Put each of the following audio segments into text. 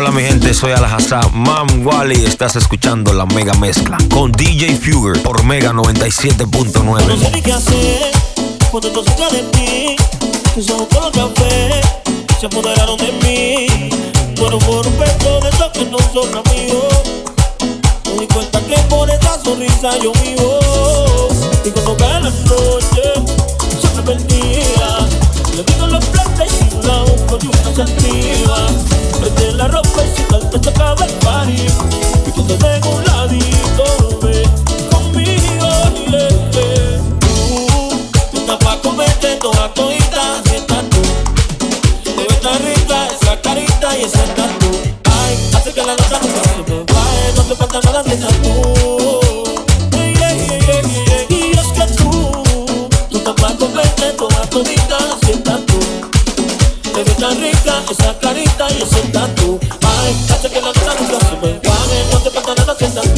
Hola mi gente, soy Alhazab Mam Wally estás escuchando la Mega Mezcla con DJ Fugger por Mega 97.9. No sé ni qué hacer cuando estoy cerca de ti. Tus ojos color café se apoderaron de mí. Pero por un beso de esos que no son amigos. Me di cuenta que por esa sonrisa yo vivo. Y cuando cae la noche, se me bendiga. Le digo los plantas y un lado con una sentía. te dejo lo que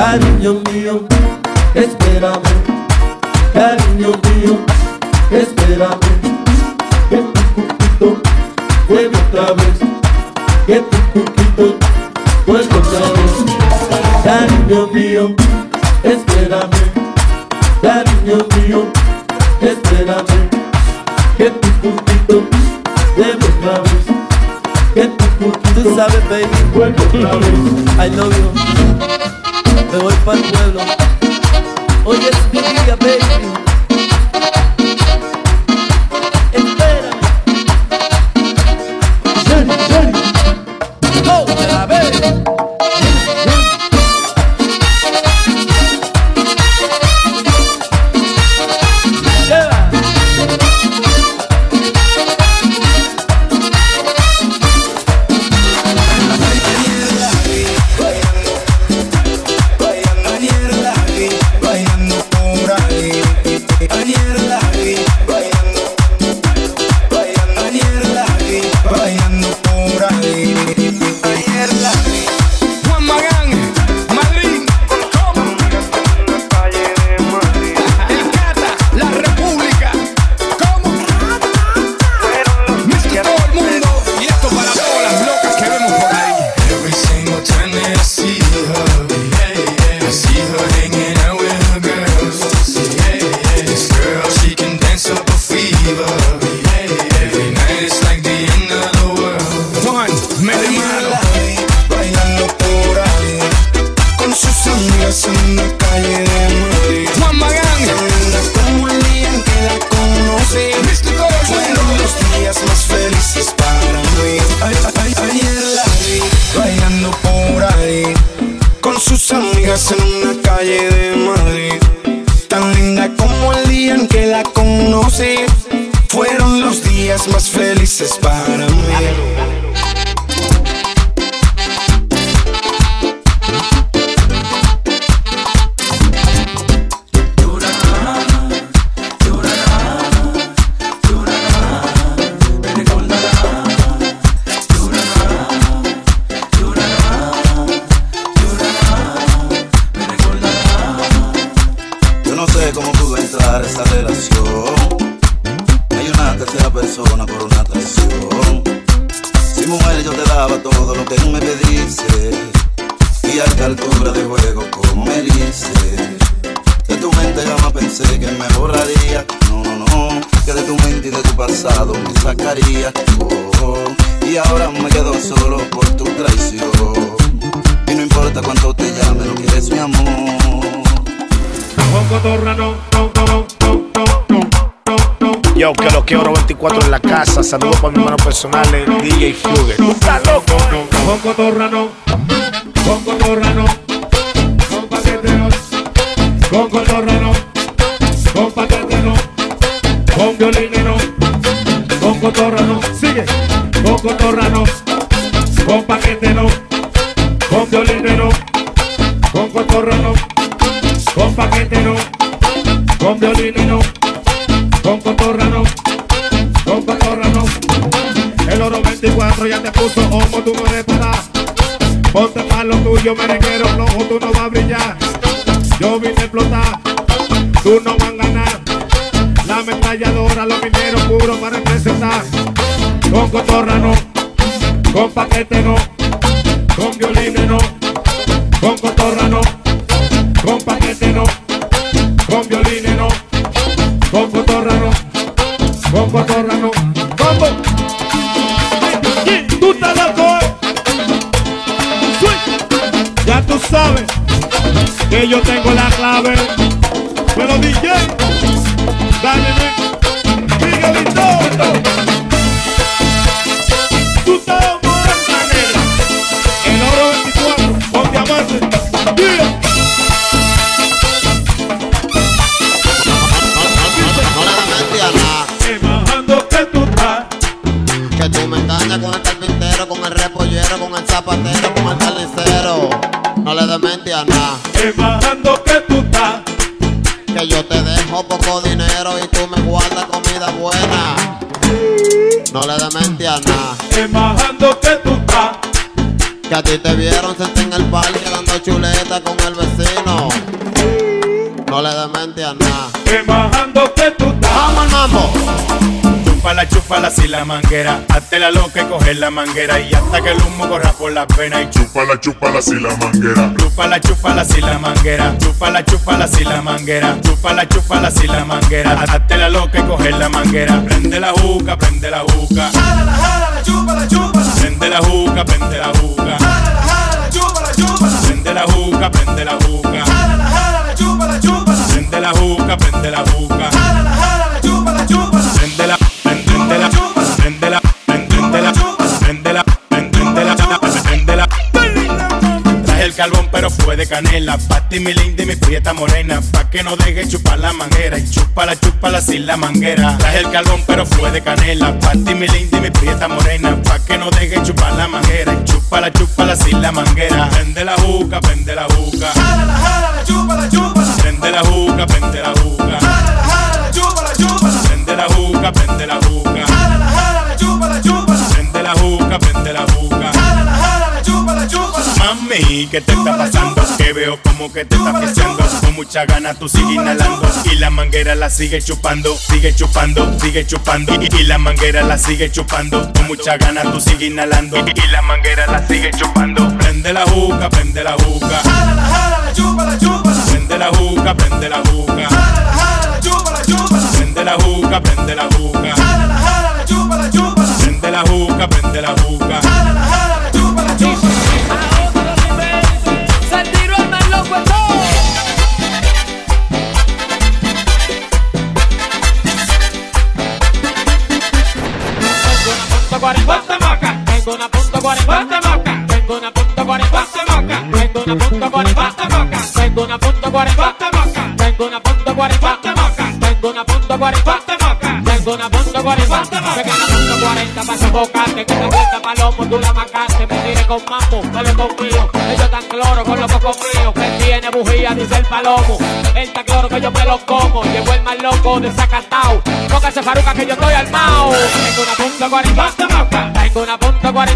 Cariño mío, espérame. Cariño mío, espérame. Que tu cuquito vuelve otra vez. Que tu cuquito vuelve otra vez. Cariño mío, espérame. Cariño mío, espérame. Que tu cuquito vuelve otra vez. Que tu cuquito, tú sabes, baby. Vuelve otra vez. I love you me voy para el pueblo. Hoy es mi día, baby. calle de Madrid. Tan linda como el día en que la conocí. Fueron los días más felices para pasado me sacaría oh, y ahora me quedo solo por tu traición y no importa cuánto te llame no quieres mi amor Con cotorra no, no, no, no, no, no, no, no. Yo, que lo que oro 24 en la casa. Saludos para mis manos personales, DJ Fugger. Tú estás loco, eh. Con cotorra no, cotorra no, con paquete no, con violines no, con cotorra no, con paquete no, con violines no, con cotorra no, con cotorra no. El oro 24 ya te puso ojo, tú no eres para. Ponte pa' lo tuyo, merenguero, no, tú no vas a brillar. Yo vine a explotar, tú no vas a ganar. La ametralladora, los mineros puros para representar. Con cotorra no, con paquete no, con violines no, con cotorra no, con paquete no, con violines no, con cotorra no, con cotorra no. ¡Vamos! Tú estás loco, eh. Ya tú sabes que yo tengo la clave. Dinero y tú me guardas comida buena. No le dementi a nada. Que tú estás. Que a ti te vieron sentar en el parque dando chuleta con el vecino. No le dementi a nada. Bajando que tú estás. ¡Vamos al mambo! Chúpala, chúpala si la manguera. Hazte la loca y coger la manguera. Y hasta que el humo corra por la pena. Y Chúpala, chúpala si la manguera. chúpala, chúpala si la manguera. Chúpala, chúpala si la manguera. Chúpala, chúpala si la manguera. Hazte la loca y coger la manguera. Prende la juca, prende la juca. Jálala, jálala, chúpala, chúpala. Prende la juca, prende la juca. Jálala, jálala, chúpala, chúpala. Prende la juca, prende la juca. Jálala, jálala, chúpala, chúpala. Prende la juca, prende la juca. De canela. Pati mi linda y mi prieta morena. Pa' que no deje chupar la manguera. Y chúpala, chúpala sin la manguera. Traje el carbón pero fue de canela. Pati mi linda y mi prieta morena. Pa' que no deje chupar la manguera. Y chúpala, chúpala sin la manguera. Prende la juca, prende la juca. Jálala, jálala, chúpala, chúpala. Prende la juca, prende la juca Mami, ¿qué te está pasando? Que veo como que te está asfixiando Con mucha gana tú sigues inhalando. Y la manguera la sigue chupando Sigue chupando, sigue chupando. Y, la manguera la sigue chupando. Con mucha gana tú sigues inhalando. Y, y la manguera la sigue chupando. Prende la juca, prende la juca. Jálala, jálala, chúpala, chúpala. Prende la juca, prende la juca. Jálala, jálala, chúpala, chúpala. Prende la juca, prende la juca tengo una punta por tengo una punta por el basta maca, tengo una punta por tengo una punta tengo una punta tengo una punta una que te cuesta palomo, tú la macaste, me tiré con mambo, ellos tan cloro con los que tiene bujía, dice el palomo, el tan cloro que yo me lo como, llegó el más loco faruca que yo estoy tengo una punta por basta tengo una punta por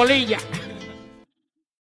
polilla.